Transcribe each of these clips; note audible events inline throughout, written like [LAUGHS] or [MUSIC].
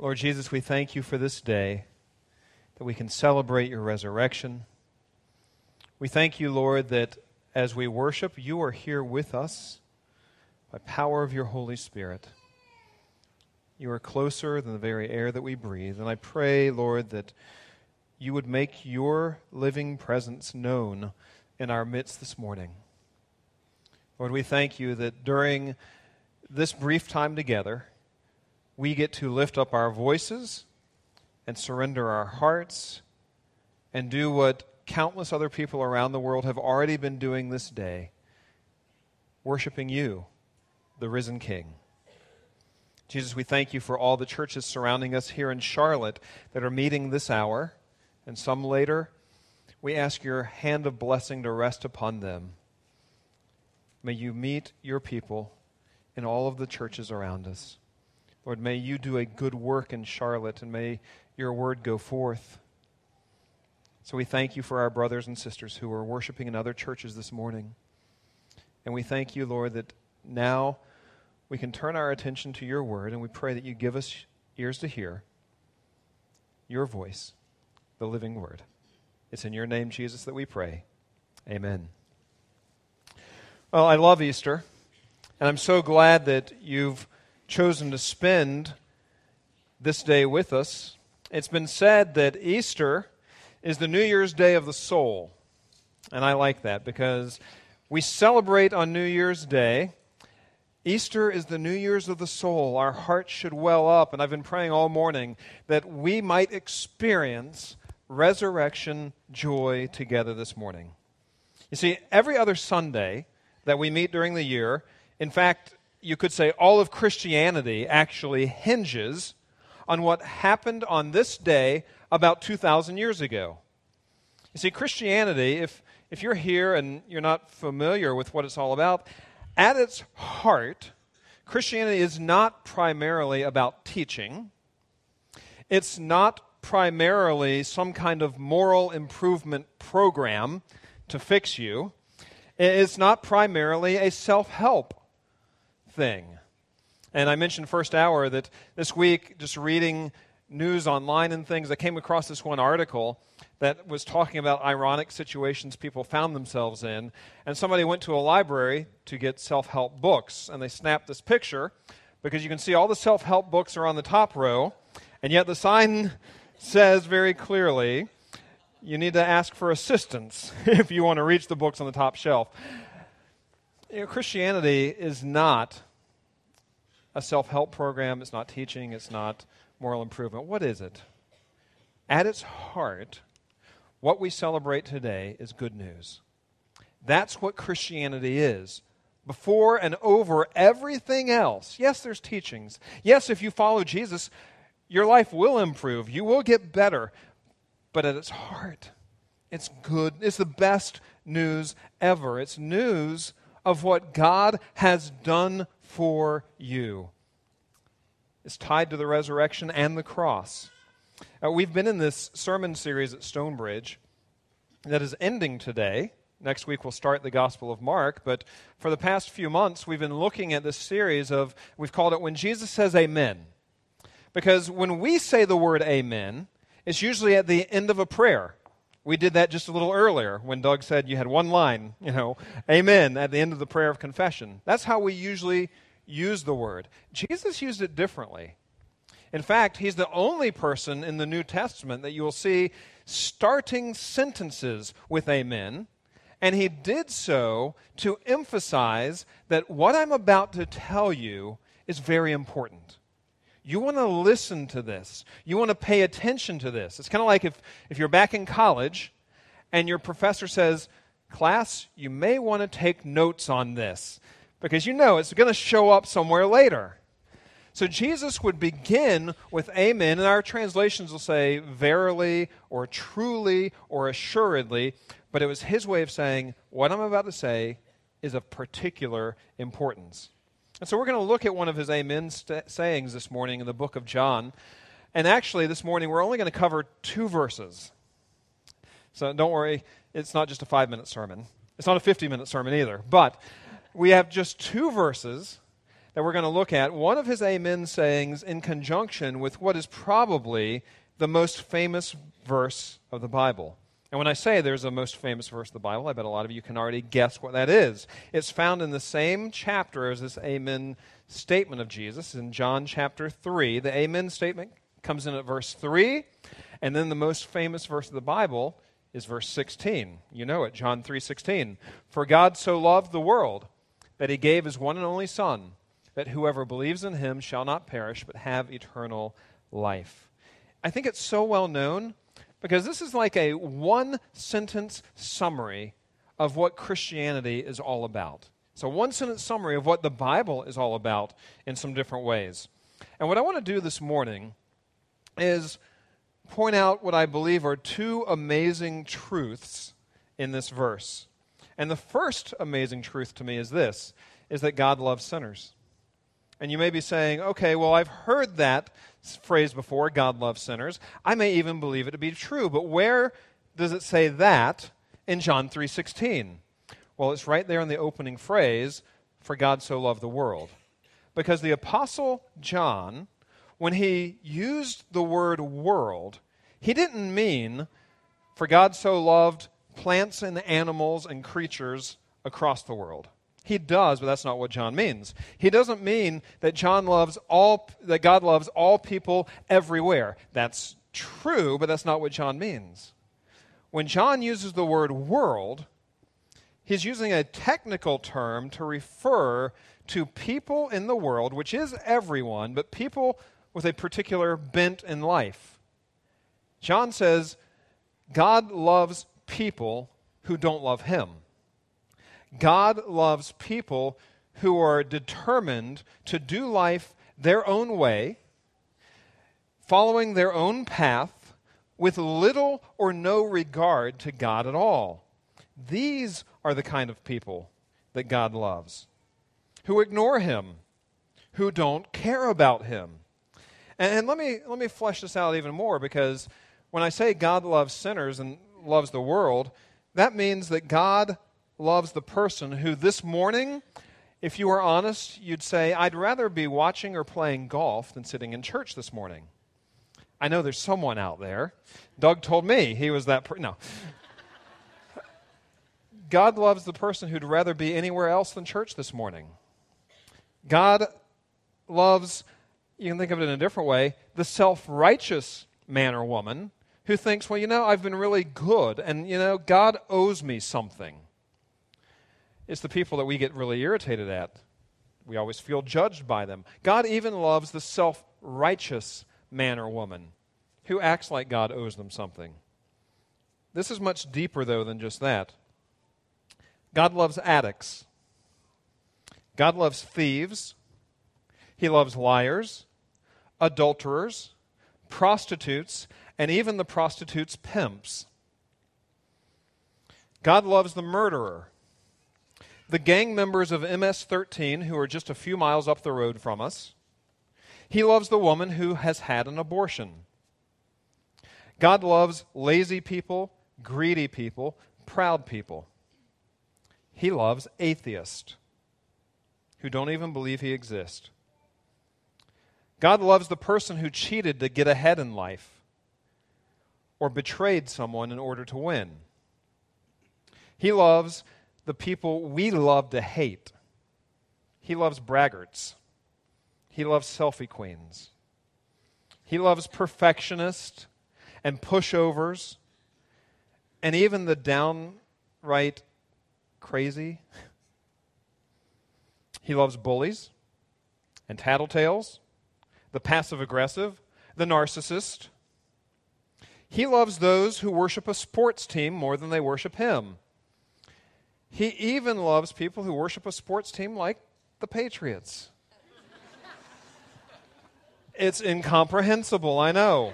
Lord Jesus, we thank you for this day that we can celebrate your resurrection. We thank you, Lord, that as we worship, you are here with us by power of your Holy Spirit. You are closer than the very air that we breathe. And I pray, Lord, that you would make your living presence known in our midst this morning. Lord, we thank you that during this brief time together, we get to lift up our voices and surrender our hearts and do what countless other people around the world have already been doing this day worshiping you, the risen King. Jesus, we thank you for all the churches surrounding us here in Charlotte that are meeting this hour and some later. We ask your hand of blessing to rest upon them. May you meet your people in all of the churches around us. Lord, may you do a good work in Charlotte and may your word go forth. So we thank you for our brothers and sisters who are worshiping in other churches this morning. And we thank you, Lord, that now we can turn our attention to your word and we pray that you give us ears to hear your voice, the living word. It's in your name, Jesus, that we pray. Amen. Well, I love Easter, and I'm so glad that you've chosen to spend this day with us. It's been said that Easter is the New Year's Day of the soul. And I like that because we celebrate on New Year's Day. Easter is the New Year's of the soul. Our hearts should well up. And I've been praying all morning that we might experience resurrection joy together this morning. You see, every other Sunday, that we meet during the year. In fact, you could say all of Christianity actually hinges on what happened on this day about 2,000 years ago. You see, Christianity, if, if you're here and you're not familiar with what it's all about, at its heart, Christianity is not primarily about teaching. It's not primarily some kind of moral improvement program to fix you. It's not primarily a self help thing. And I mentioned first hour that this week, just reading news online and things, I came across this one article that was talking about ironic situations people found themselves in. And somebody went to a library to get self help books, and they snapped this picture because you can see all the self help books are on the top row, and yet the sign [LAUGHS] says very clearly you need to ask for assistance [LAUGHS] if you want to reach the books on the top shelf. You know, Christianity is not a self help program, it's not teaching, it's not moral improvement. What is it? At its heart, what we celebrate today is good news. That's what Christianity is. Before and over everything else. Yes, there's teachings. Yes, if you follow Jesus, your life will improve. You will get better but at its heart, it's good. It's the best news ever. It's news of what God has done for you. It's tied to the resurrection and the cross. Uh, we've been in this sermon series at Stonebridge that is ending today. Next week we'll start the Gospel of Mark, but for the past few months we've been looking at this series of, we've called it When Jesus Says Amen. Because when we say the word amen, it's usually at the end of a prayer. We did that just a little earlier when Doug said you had one line, you know, amen, at the end of the prayer of confession. That's how we usually use the word. Jesus used it differently. In fact, he's the only person in the New Testament that you will see starting sentences with amen. And he did so to emphasize that what I'm about to tell you is very important. You want to listen to this. You want to pay attention to this. It's kind of like if, if you're back in college and your professor says, Class, you may want to take notes on this because you know it's going to show up somewhere later. So Jesus would begin with amen, and our translations will say verily or truly or assuredly, but it was his way of saying, What I'm about to say is of particular importance. And so we're going to look at one of his amen st- sayings this morning in the book of John. And actually, this morning, we're only going to cover two verses. So don't worry, it's not just a five minute sermon. It's not a 50 minute sermon either. But we have just two verses that we're going to look at one of his amen sayings in conjunction with what is probably the most famous verse of the Bible. And when I say there's a most famous verse of the Bible, I bet a lot of you can already guess what that is. It's found in the same chapter as this amen statement of Jesus in John chapter 3. The amen statement comes in at verse 3, and then the most famous verse of the Bible is verse 16. You know it, John 3:16. For God so loved the world that he gave his one and only son that whoever believes in him shall not perish but have eternal life. I think it's so well known because this is like a one sentence summary of what Christianity is all about. It's a one sentence summary of what the Bible is all about in some different ways. And what I want to do this morning is point out what I believe are two amazing truths in this verse. And the first amazing truth to me is this is that God loves sinners. And you may be saying, okay, well, I've heard that phrase before, God loves sinners. I may even believe it to be true, but where does it say that in John 3:16? Well, it's right there in the opening phrase, for God so loved the world. Because the apostle John when he used the word world, he didn't mean for God so loved plants and animals and creatures across the world. He does, but that's not what John means. He doesn't mean that John loves all that God loves all people everywhere. That's true, but that's not what John means. When John uses the word world, he's using a technical term to refer to people in the world, which is everyone, but people with a particular bent in life. John says God loves people who don't love him. God loves people who are determined to do life their own way, following their own path, with little or no regard to God at all. These are the kind of people that God loves, who ignore him, who don't care about him and, and let, me, let me flesh this out even more because when I say God loves sinners and loves the world, that means that God loves the person who this morning, if you were honest, you'd say, I'd rather be watching or playing golf than sitting in church this morning. I know there's someone out there. Doug told me he was that person. No. [LAUGHS] God loves the person who'd rather be anywhere else than church this morning. God loves you can think of it in a different way the self righteous man or woman who thinks, well, you know, I've been really good, and, you know, God owes me something. It's the people that we get really irritated at. We always feel judged by them. God even loves the self righteous man or woman who acts like God owes them something. This is much deeper, though, than just that. God loves addicts. God loves thieves. He loves liars adulterers, prostitutes, and even the prostitutes' pimps. God loves the murderer, the gang members of MS 13 who are just a few miles up the road from us. He loves the woman who has had an abortion. God loves lazy people, greedy people, proud people. He loves atheists who don't even believe he exists. God loves the person who cheated to get ahead in life or betrayed someone in order to win. He loves the people we love to hate. He loves braggarts. He loves selfie queens. He loves perfectionists and pushovers and even the downright crazy. [LAUGHS] He loves bullies and tattletales the passive aggressive, the narcissist. He loves those who worship a sports team more than they worship him. He even loves people who worship a sports team like the Patriots. it's incomprehensible, I know.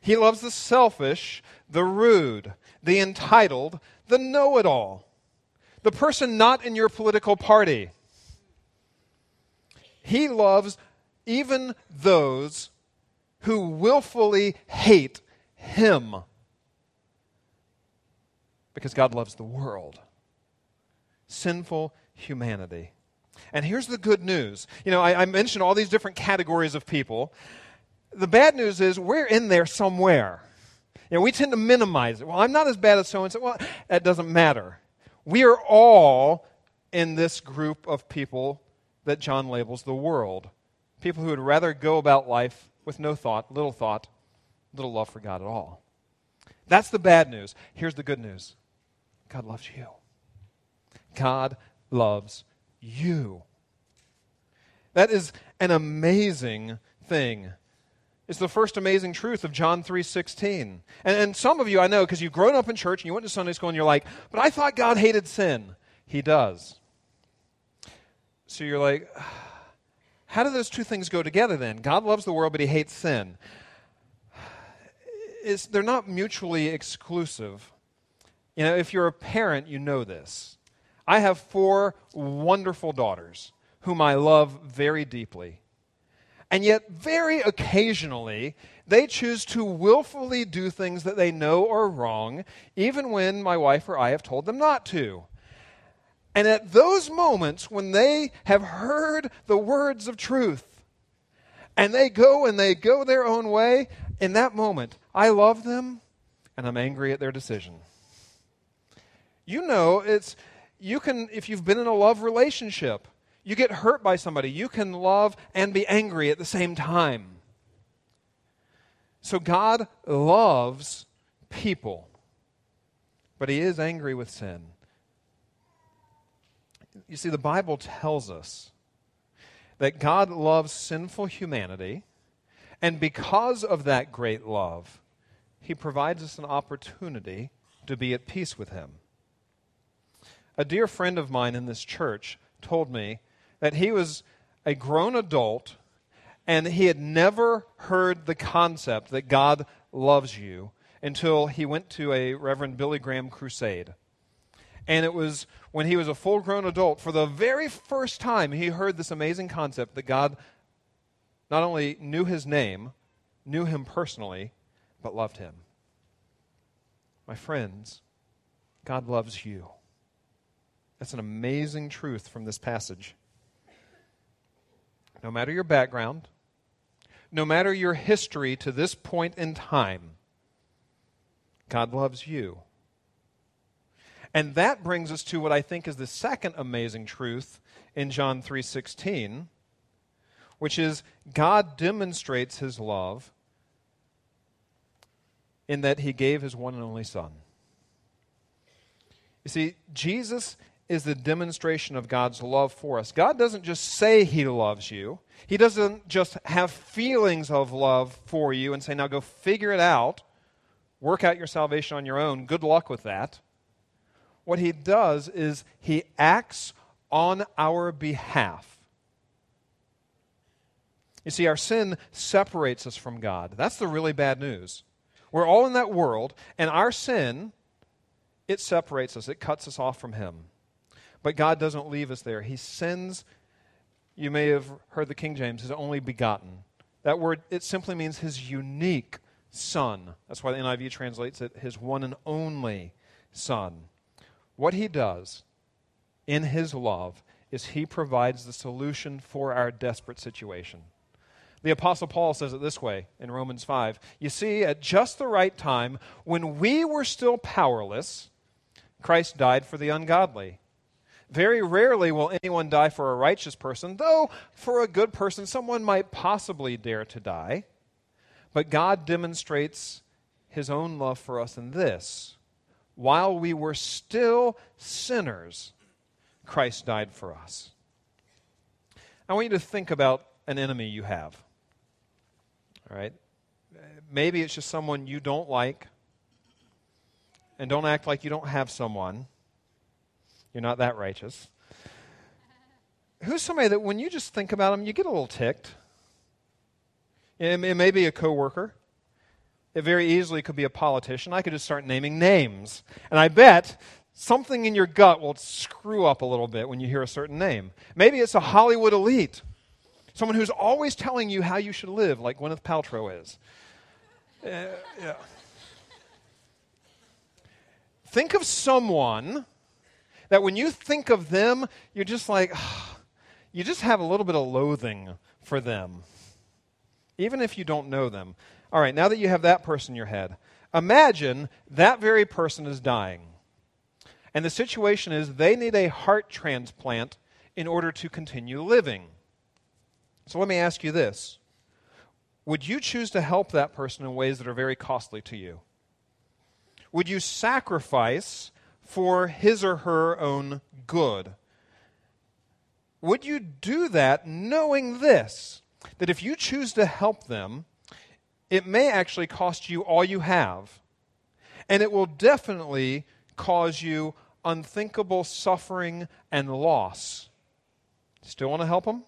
He loves the selfish, the rude, the entitled, the know it all, the person not in your political party he loves even those who willfully hate him. Because God loves the world. Sinful humanity. And here's the good news. You know, I, I, mentioned all these different categories of people. The bad news is we're in there somewhere. You know, we tend to minimize it. Well, I'm not as bad as so and so. Well, that doesn't matter. We are all in this group of people that John labels the world. People who would rather go about life with no thought, little thought, little love for God at all. That's the bad news. Here's the good news God loves you. God loves you. That is an amazing thing. It's the first amazing truth of John 3:16. And, and some of you I know because you've grown up in church and you went to Sunday school and you're like, "But I thought God hated sin." He does. So you're like, [SIGHS] how do those two things go together then? God loves the world, but he hates sin. [SIGHS] It's, they're not mutually exclusive. You know, if you're a parent, you know this. I have four wonderful daughters whom I love very deeply. And yet, very occasionally, they choose to willfully do things that they know are wrong, even when my wife or I have told them not to. And at those moments when they have heard the words of truth and they go and they go their own way, in that moment, I love them and I'm angry at their decision. You know, it's you can if you've been in a love relationship, you get hurt by somebody, you can love and be angry at the same time. So God loves people, but he is angry with sin. You see, the Bible tells us that God loves sinful humanity, and because of that great love, He provides us an opportunity to be at peace with Him. A dear friend of mine in this church told me that he was a grown adult and he had never heard the concept that God loves you until he went to a Reverend Billy Graham crusade. And it was when he was a full grown adult, for the very first time, he heard this amazing concept that God not only knew his name, knew him personally, but loved him. My friends, God loves you. That's an amazing truth from this passage. No matter your background, no matter your history to this point in time, God loves you. And that brings us to what I think is the second amazing truth in John 3:16, which is God demonstrates his love in that he gave his one and only son. You see, Jesus is the demonstration of God's love for us. God doesn't just say he loves you. He doesn't just have feelings of love for you and say, now go figure it out. Work out your salvation on your own. Good luck with that what he does is he acts on our behalf. You see, our sin separates us from God. That's the really bad news. We're all in that world, and our sin, it separates us, it cuts us off from Him. But God doesn't leave us there. He sends, you may have heard the King James, His only begotten. That word, it simply means His unique Son. That's why the NIV translates it His one and only Son. What he does in his love is he provides the solution for our desperate situation. The Apostle Paul says it this way in Romans 5. You see, at just the right time, when we were still powerless, Christ died for the ungodly. Very rarely will anyone die for a righteous person, though for a good person, someone might possibly dare to die. But God demonstrates his own love for us in this while we were still sinners, Christ died for us. I want you to think about an enemy you have. All right? Maybe it's just someone you don't like. And don't act like you don't have someone. You're not that righteous. Who's somebody that when you just think about them, you get a little ticked? It may be a coworker. It very easily could be a politician. I could just start naming names. And I bet something in your gut will screw up a little bit when you hear a certain name. Maybe it's a Hollywood elite, someone who's always telling you how you should live, like Gwyneth Paltrow is. Uh, yeah. Think of someone that when you think of them, you're just like, [SIGHS] you just have a little bit of loathing for them, even if you don't know them. All right, now that you have that person in your head, imagine that very person is dying. And the situation is they need a heart transplant in order to continue living. So let me ask you this Would you choose to help that person in ways that are very costly to you? Would you sacrifice for his or her own good? Would you do that knowing this? That if you choose to help them, it may actually cost you all you have. And it will definitely cause you unthinkable suffering and loss. Still want to help them?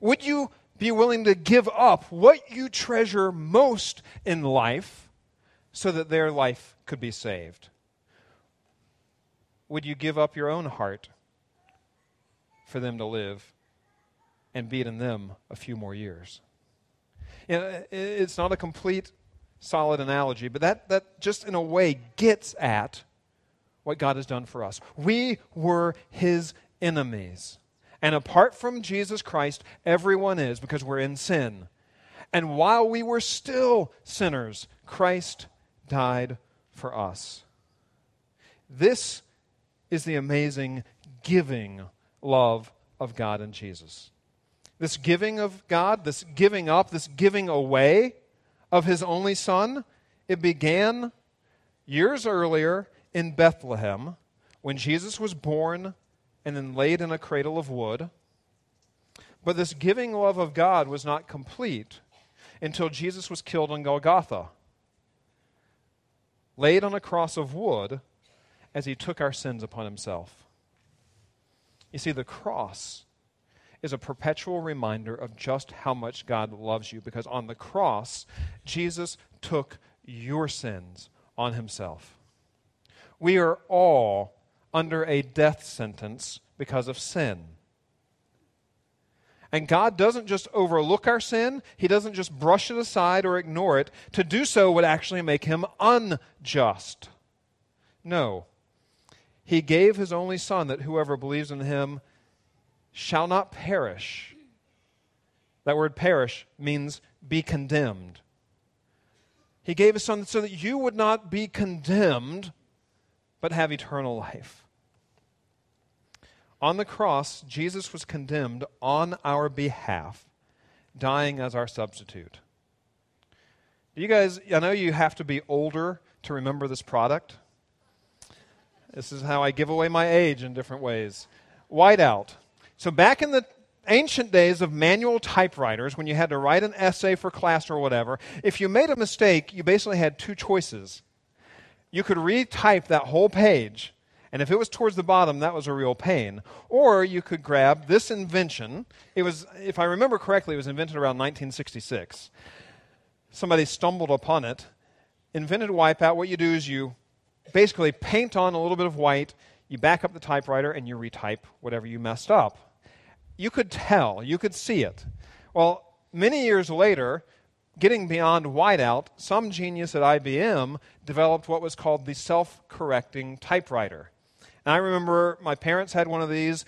Would you be willing to give up what you treasure most in life so that their life could be saved? Would you give up your own heart for them to live and be in them a few more years? You know, it's not a complete, solid analogy, but that, that just in a way gets at what God has done for us. We were his enemies. And apart from Jesus Christ, everyone is because we're in sin. And while we were still sinners, Christ died for us. This is the amazing giving love of God and Jesus. This giving of God, this giving up, this giving away of his only son, it began years earlier in Bethlehem when Jesus was born and then laid in a cradle of wood. But this giving love of God was not complete until Jesus was killed on Golgotha, laid on a cross of wood as he took our sins upon himself. You see, the cross is a perpetual reminder of just how much God loves you because on the cross, Jesus took your sins on himself. We are all under a death sentence because of sin. And God doesn't just overlook our sin, He doesn't just brush it aside or ignore it. To do so would actually make Him unjust. No. He gave His only Son that whoever believes in Him shall not perish. That word perish means be condemned. He gave His Son so that you would not be condemned but have eternal life. On the cross, Jesus was condemned on our behalf, dying as our substitute. You guys, I know you have to be older to remember this product. This is how I give away my age in different ways. Whiteout. So, back in the ancient days of manual typewriters, when you had to write an essay for class or whatever, if you made a mistake, you basically had two choices you could retype that whole page, and if it was towards the bottom, that was a real pain. Or you could grab this invention. It was, if I remember correctly, it was invented around 1966. Somebody stumbled upon it, invented Whiteout. What you do is you basically paint on a little bit of white, you back up the typewriter, and you retype whatever you messed up. You could tell, you could see it. Well, many years later, getting beyond whiteout, some genius at IBM developed what was called the self correcting typewriter. And I remember my parents had one of these,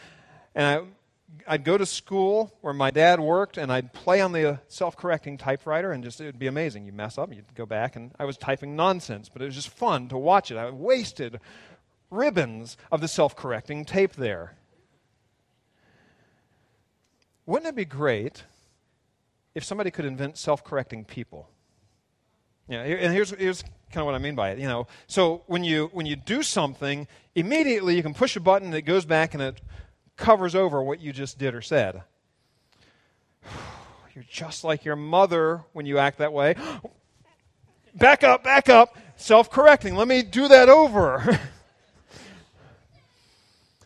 and I, I'd go to school where my dad worked, and I'd play on the uh, self correcting typewriter, and just it would be amazing. You mess up, you'd go back, and I was typing nonsense, but it was just fun to watch it. I wasted ribbons of the self correcting tape there. Wouldn't it be great if somebody could invent self correcting people. Yeah, and here's, here's kind of what I mean by it. You know, so when you when you do something, immediately you can push a button and it goes back and it covers over what you just did or said. [SIGHS] You're just like your mother when you act that way. [GASPS] back up, back up. Self correcting. Let me do that over. [LAUGHS]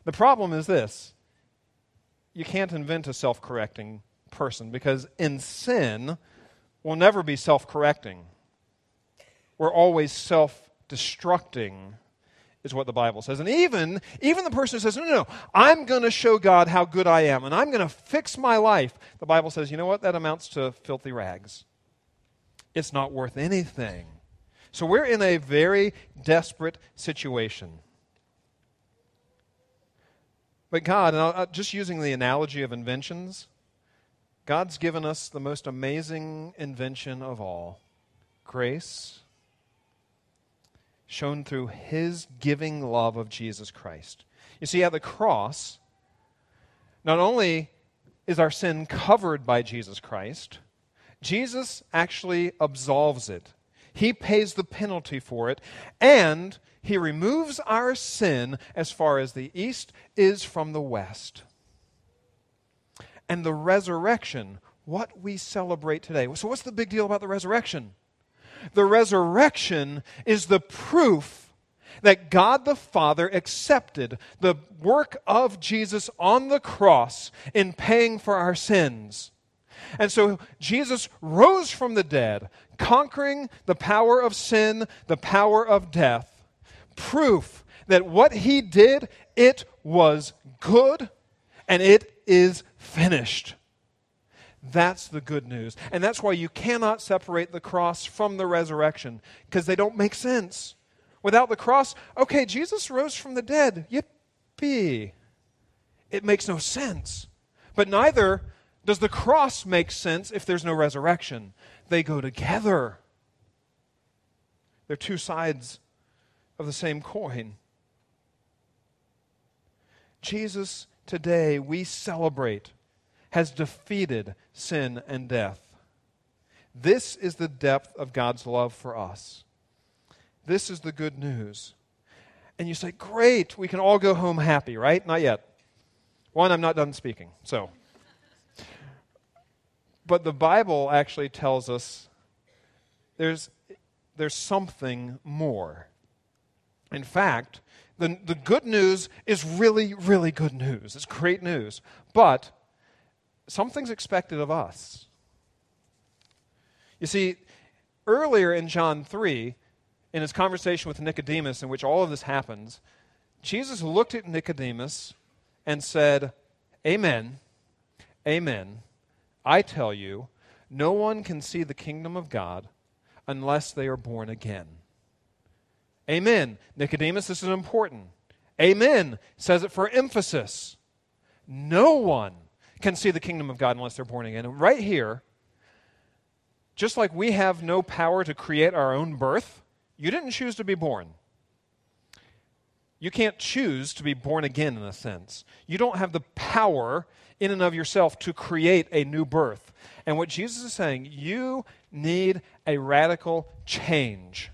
the problem is this you can't invent a self correcting person because in sin, we'll never be self correcting. We're always self destructing, is what the Bible says. And even, even the person who says, no, no, no, I'm going to show God how good I am and I'm going to fix my life, the Bible says, you know what? That amounts to filthy rags. It's not worth anything. So we're in a very desperate situation. But God, and I'll, uh, just using the analogy of inventions, God's given us the most amazing invention of all grace, shown through His giving love of Jesus Christ. You see, at the cross, not only is our sin covered by Jesus Christ, Jesus actually absolves it. He pays the penalty for it, and He removes our sin as far as the east is from the west. And the resurrection, what we celebrate today. So, what's the big deal about the resurrection? The resurrection is the proof that God the Father accepted the work of Jesus on the cross in paying for our sins. And so Jesus rose from the dead, conquering the power of sin, the power of death. Proof that what he did, it was good and it is finished. That's the good news. And that's why you cannot separate the cross from the resurrection, because they don't make sense. Without the cross, okay, Jesus rose from the dead. Yippee. It makes no sense. But neither does the cross make sense if there's no resurrection. They go together. They're two sides of the same coin. Jesus, today, we celebrate has defeated sin and death. This is the depth of God's love for us. This is the good news. And you say, Great, we can all go home happy, right? Not yet. One, I'm not done speaking. So. But the Bible actually tells us there's, there's something more. In fact, the, the good news is really, really good news. It's great news. But something's expected of us. You see, earlier in John 3, in his conversation with Nicodemus, in which all of this happens, Jesus looked at Nicodemus and said, Amen, amen. I tell you, no one can see the kingdom of God unless they are born again. Amen. Nicodemus, this is important. Amen says it for emphasis. No one can see the kingdom of God unless they're born again. And right here, just like we have no power to create our own birth, you didn't choose to be born. You can't choose to be born again in a sense. You don't have the power in and of yourself to create a new birth. And what Jesus is saying, you need a radical change.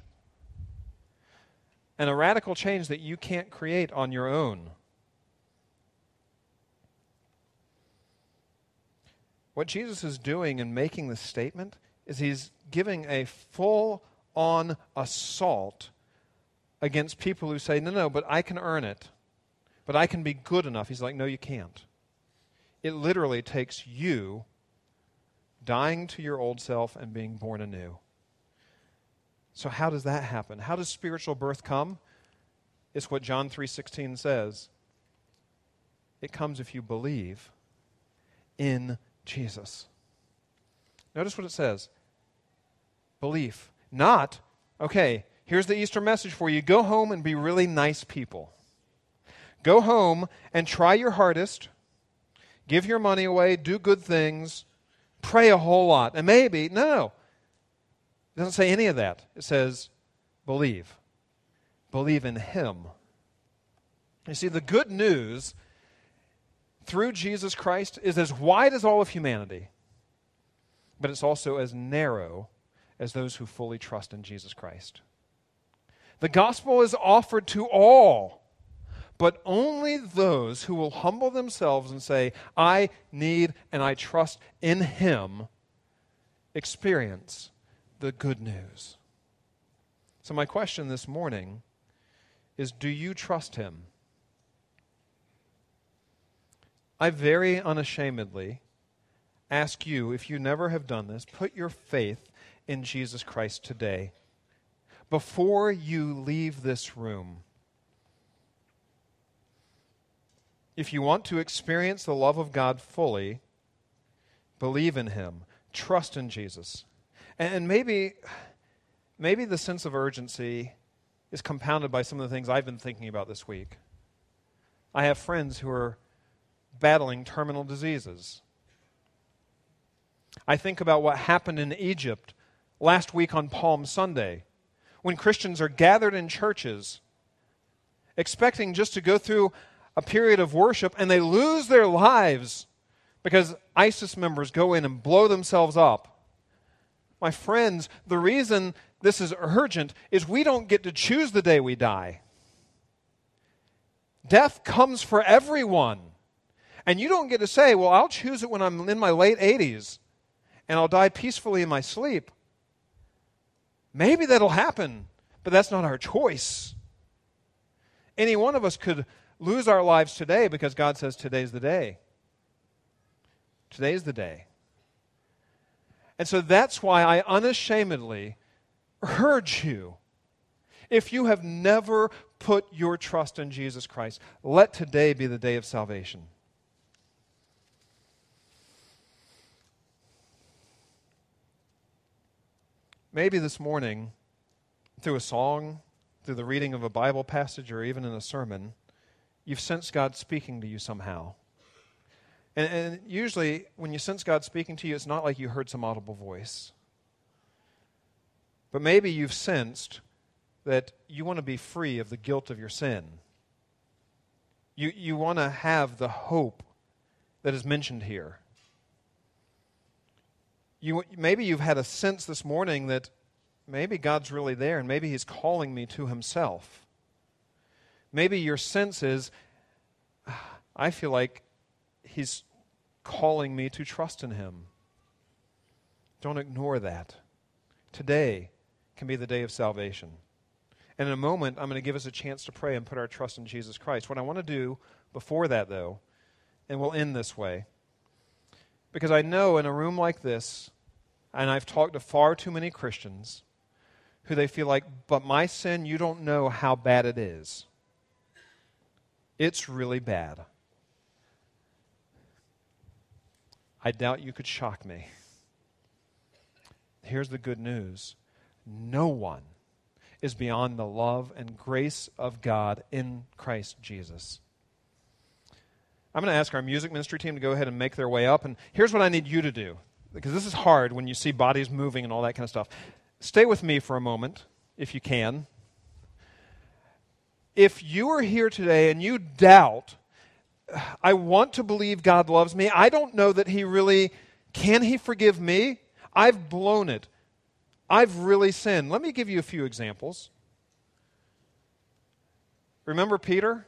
And a radical change that you can't create on your own. What Jesus is doing in making this statement is he's giving a full on assault against people who say, no, no, but I can earn it. But I can be good enough. He's like, no, you can't. It literally takes you dying to your old self and being born anew. So how does that happen? How does spiritual birth come? It's what John 3:16 says. It comes if you believe in Jesus. Notice what it says belief. Not, okay, here's the Easter message for you go home and be really nice people. Go home and try your hardest, give your money away, do good things, pray a whole lot. And maybe, no. It doesn't say any of that. It says, believe. Believe in Him. You see, the good news through Jesus Christ is as wide as all of humanity, but it's also as narrow as those who fully trust in Jesus Christ. The gospel is offered to all, but only those who will humble themselves and say, I need and I trust in Him, experience the good news. So, my question this morning is Do you trust Him? I very unashamedly ask you, if you never have done this, put your faith in Jesus Christ today. Before you leave this room, if you want to experience the love of God fully, believe in Him, trust in Jesus. And maybe, maybe the sense of urgency is compounded by some of the things I've been thinking about this week. I have friends who are battling terminal diseases. I think about what happened in Egypt last week on Palm Sunday when Christians are gathered in churches expecting just to go through a period of worship and they lose their lives because ISIS members go in and blow themselves up. My friends, the reason this is urgent is we don't get to choose the day we die. Death comes for everyone. And you don't get to say, well, I'll choose it when I'm in my late 80s and I'll die peacefully in my sleep. Maybe that'll happen, but that's not our choice. Any one of us could lose our lives today because God says today's the day. Today's the day. And so that's why I unashamedly urge you if you have never put your trust in Jesus Christ, let today be the day of salvation. Maybe this morning, through a song, through the reading of a Bible passage, or even in a sermon, you've sensed God speaking to you somehow. And, and, usually, when you sense God speaking to you, it's not like you heard some audible voice. But maybe you've sensed that you want to be free of the guilt of your sin. You, you want to have the hope that is mentioned here. You, maybe you've had a sense this morning that maybe God's really there and maybe He's calling me to Himself. Maybe your sense is, ah, I feel like He's calling me to trust in Him. Don't ignore that. Today can be the day of salvation. And in a moment, I'm going to give us a chance to pray and put our trust in Jesus Christ. What I want to do before that, though, and we'll end this way, because I know in a room like this, and I've talked to far too many Christians who they feel like, but my sin, you don't know how bad it is. It's really bad. I doubt you could shock me. Here's the good news no one is beyond the love and grace of God in Christ Jesus. I'm going to ask our music ministry team to go ahead and make their way up. And here's what I need you to do because this is hard when you see bodies moving and all that kind of stuff. Stay with me for a moment, if you can. If you are here today and you doubt, I want to believe God loves me, I don't know that He really can He forgive me? I've blown it. I've really sinned. Let me give you a few examples. Remember Peter?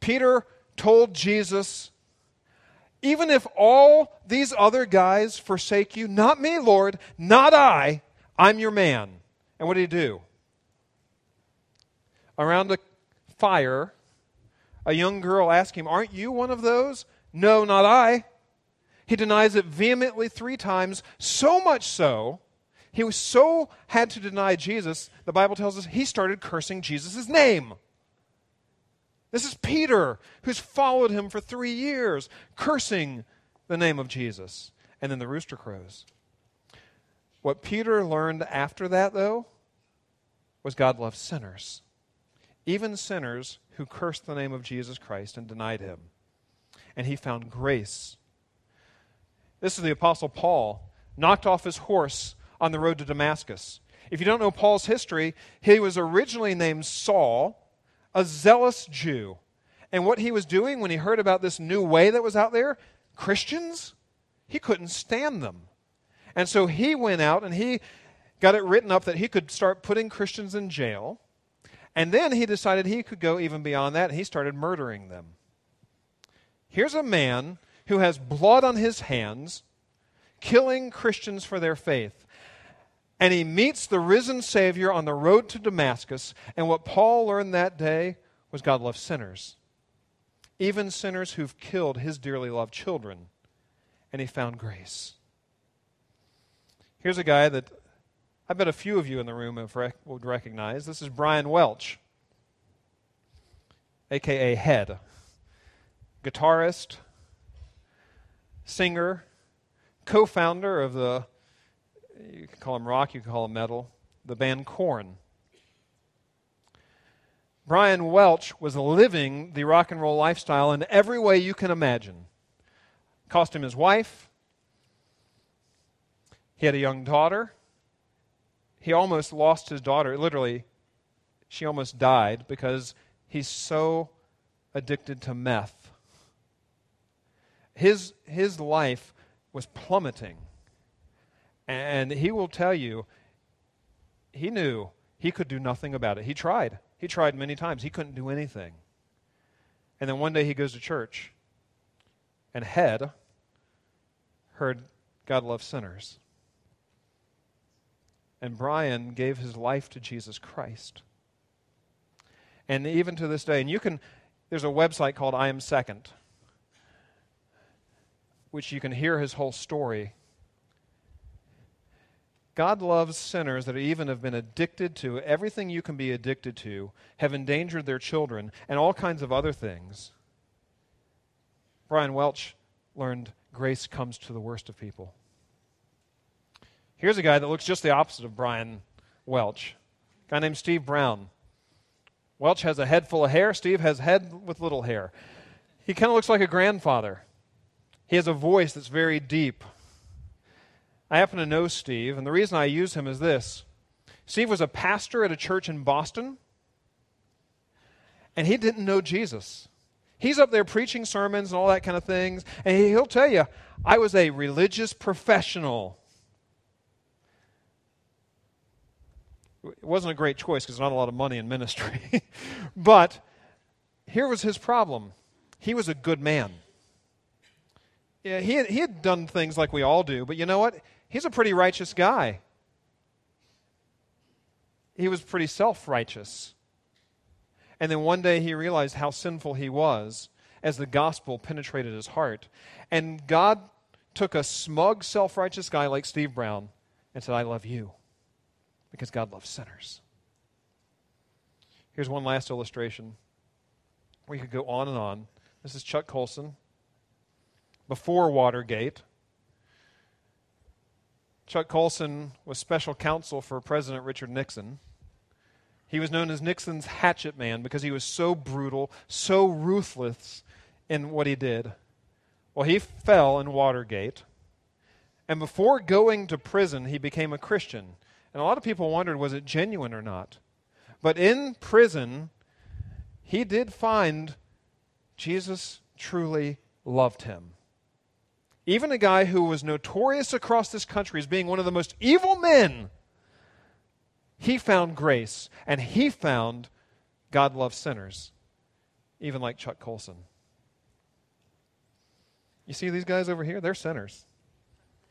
Peter told Jesus, even if all these other guys forsake you, not me, Lord, not I, I'm your man. And what did he do? Around a fire, a young girl asked him, Aren't you one of those? No, not I. He denies it vehemently three times, so much so, he was so had to deny Jesus, the Bible tells us he started cursing Jesus' name. This is Peter, who's followed him for three years, cursing the name of Jesus. And then the rooster crows. What Peter learned after that, though, was God loves sinners, even sinners who cursed the name of Jesus Christ and denied him. And he found grace. This is the Apostle Paul, knocked off his horse on the road to Damascus. If you don't know Paul's history, he was originally named Saul a zealous Jew. And what he was doing when he heard about this new way that was out there, Christians, he couldn't stand them. And so he went out and he got it written up that he could start putting Christians in jail. And then he decided he could go even beyond that, and he started murdering them. Here's a man who has blood on his hands, killing Christians for their faith and he meets the risen Savior on the road to Damascus. And what Paul learned that day was God loves sinners, even sinners who've killed his dearly loved children. And he found grace. Here's a guy that I bet a few of you in the room rec- would recognize. This is Brian Welch, aka Head, guitarist, singer, co founder of the you can call him rock, you can call him metal, the band Korn. Brian Welch was living the rock and roll lifestyle in every way you can imagine. Cost him his wife. He had a young daughter. He almost lost his daughter. Literally, she almost died because he's so addicted to meth. His, his life was plummeting. And he will tell you, he knew he could do nothing about it. He tried. He tried many times. He couldn't do anything. And then one day he goes to church, and Head heard God loves sinners. And Brian gave his life to Jesus Christ. And even to this day, and you can, there's a website called I Am Second, which you can hear his whole story God loves sinners that even have been addicted to everything you can be addicted to, have endangered their children, and all kinds of other things. Brian Welch learned grace comes to the worst of people. Here's a guy that looks just the opposite of Brian Welch. A guy named Steve Brown. Welch has a head full of hair, Steve has head with little hair. He kind of looks like a grandfather. He has a voice that's very deep. I happen to know Steve, and the reason I use him is this Steve was a pastor at a church in Boston, and he didn't know Jesus. He's up there preaching sermons and all that kind of things, and he'll tell you, I was a religious professional. It wasn't a great choice because not a lot of money in ministry. [LAUGHS] but here was his problem he was a good man. Yeah, he, had, he had done things like we all do, but you know what? He's a pretty righteous guy. He was pretty self righteous. And then one day he realized how sinful he was as the gospel penetrated his heart. And God took a smug, self righteous guy like Steve Brown and said, I love you because God loves sinners. Here's one last illustration. We could go on and on. This is Chuck Colson before Watergate. Chuck Colson was special counsel for President Richard Nixon. He was known as Nixon's hatchet man because he was so brutal, so ruthless in what he did. Well, he fell in Watergate. And before going to prison, he became a Christian. And a lot of people wondered was it genuine or not? But in prison, he did find Jesus truly loved him. Even a guy who was notorious across this country as being one of the most evil men, he found grace and he found God loves sinners, even like Chuck Colson. You see these guys over here? They're sinners.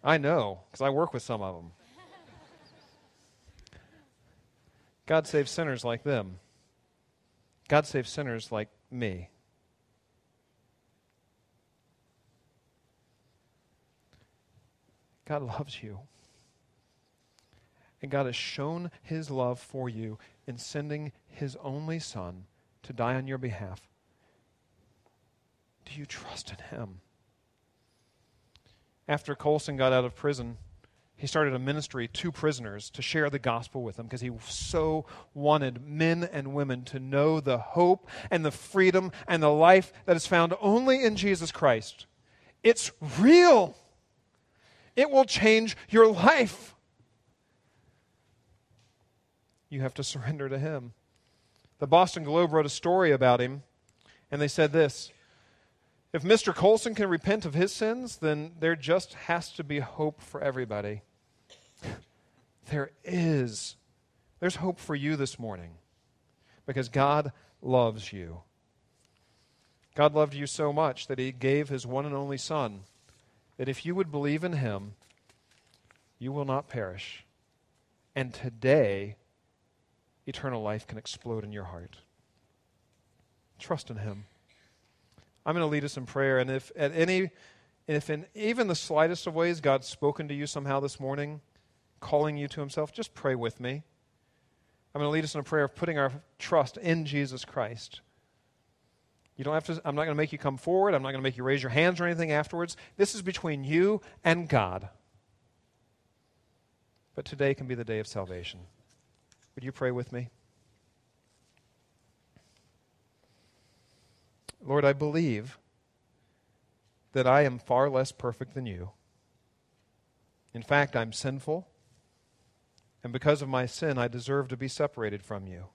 I know, because I work with some of them. God saves sinners like them. God saves sinners like me. God loves you. And God has shown his love for you in sending his only Son to die on your behalf. Do you trust in him? After Colson got out of prison, he started a ministry to prisoners to share the gospel with them because he so wanted men and women to know the hope and the freedom and the life that is found only in Jesus Christ. It's real. It will change your life. You have to surrender to Him. The Boston Globe wrote a story about him, and they said this If Mr. Colson can repent of his sins, then there just has to be hope for everybody. [LAUGHS] there is. There's hope for you this morning because God loves you. God loved you so much that He gave His one and only Son that if you would believe in him, you will not perish. And today, eternal life can explode in your heart. Trust in him. I'm going to lead us in prayer, and if at any if in even the slightest of ways God's spoken to you somehow this morning, calling you to himself, just pray with me. I'm going to lead us in a prayer of putting our trust in Jesus Christ. You don't have to, I'm not going to make you come forward. I'm not going to make you raise your hands or anything afterwards. This is between you and God. But today can be the day of salvation. Would you pray with me? Lord, I believe that I am far less perfect than you. In fact, I'm sinful, and because of my sin, I deserve to be separated from you.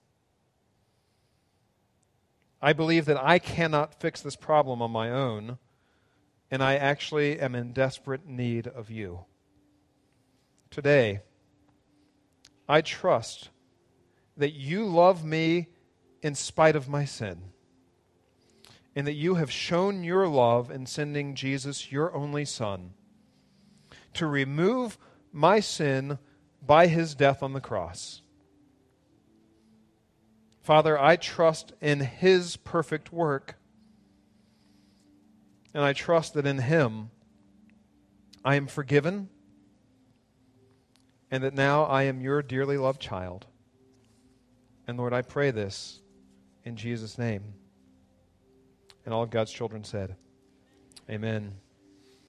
I believe that I cannot fix this problem on my own, and I actually am in desperate need of you. Today, I trust that you love me in spite of my sin, and that you have shown your love in sending Jesus, your only Son, to remove my sin by his death on the cross. Father, I trust in his perfect work, and I trust that in him I am forgiven, and that now I am your dearly loved child. And Lord, I pray this in Jesus' name. And all of God's children said, Amen.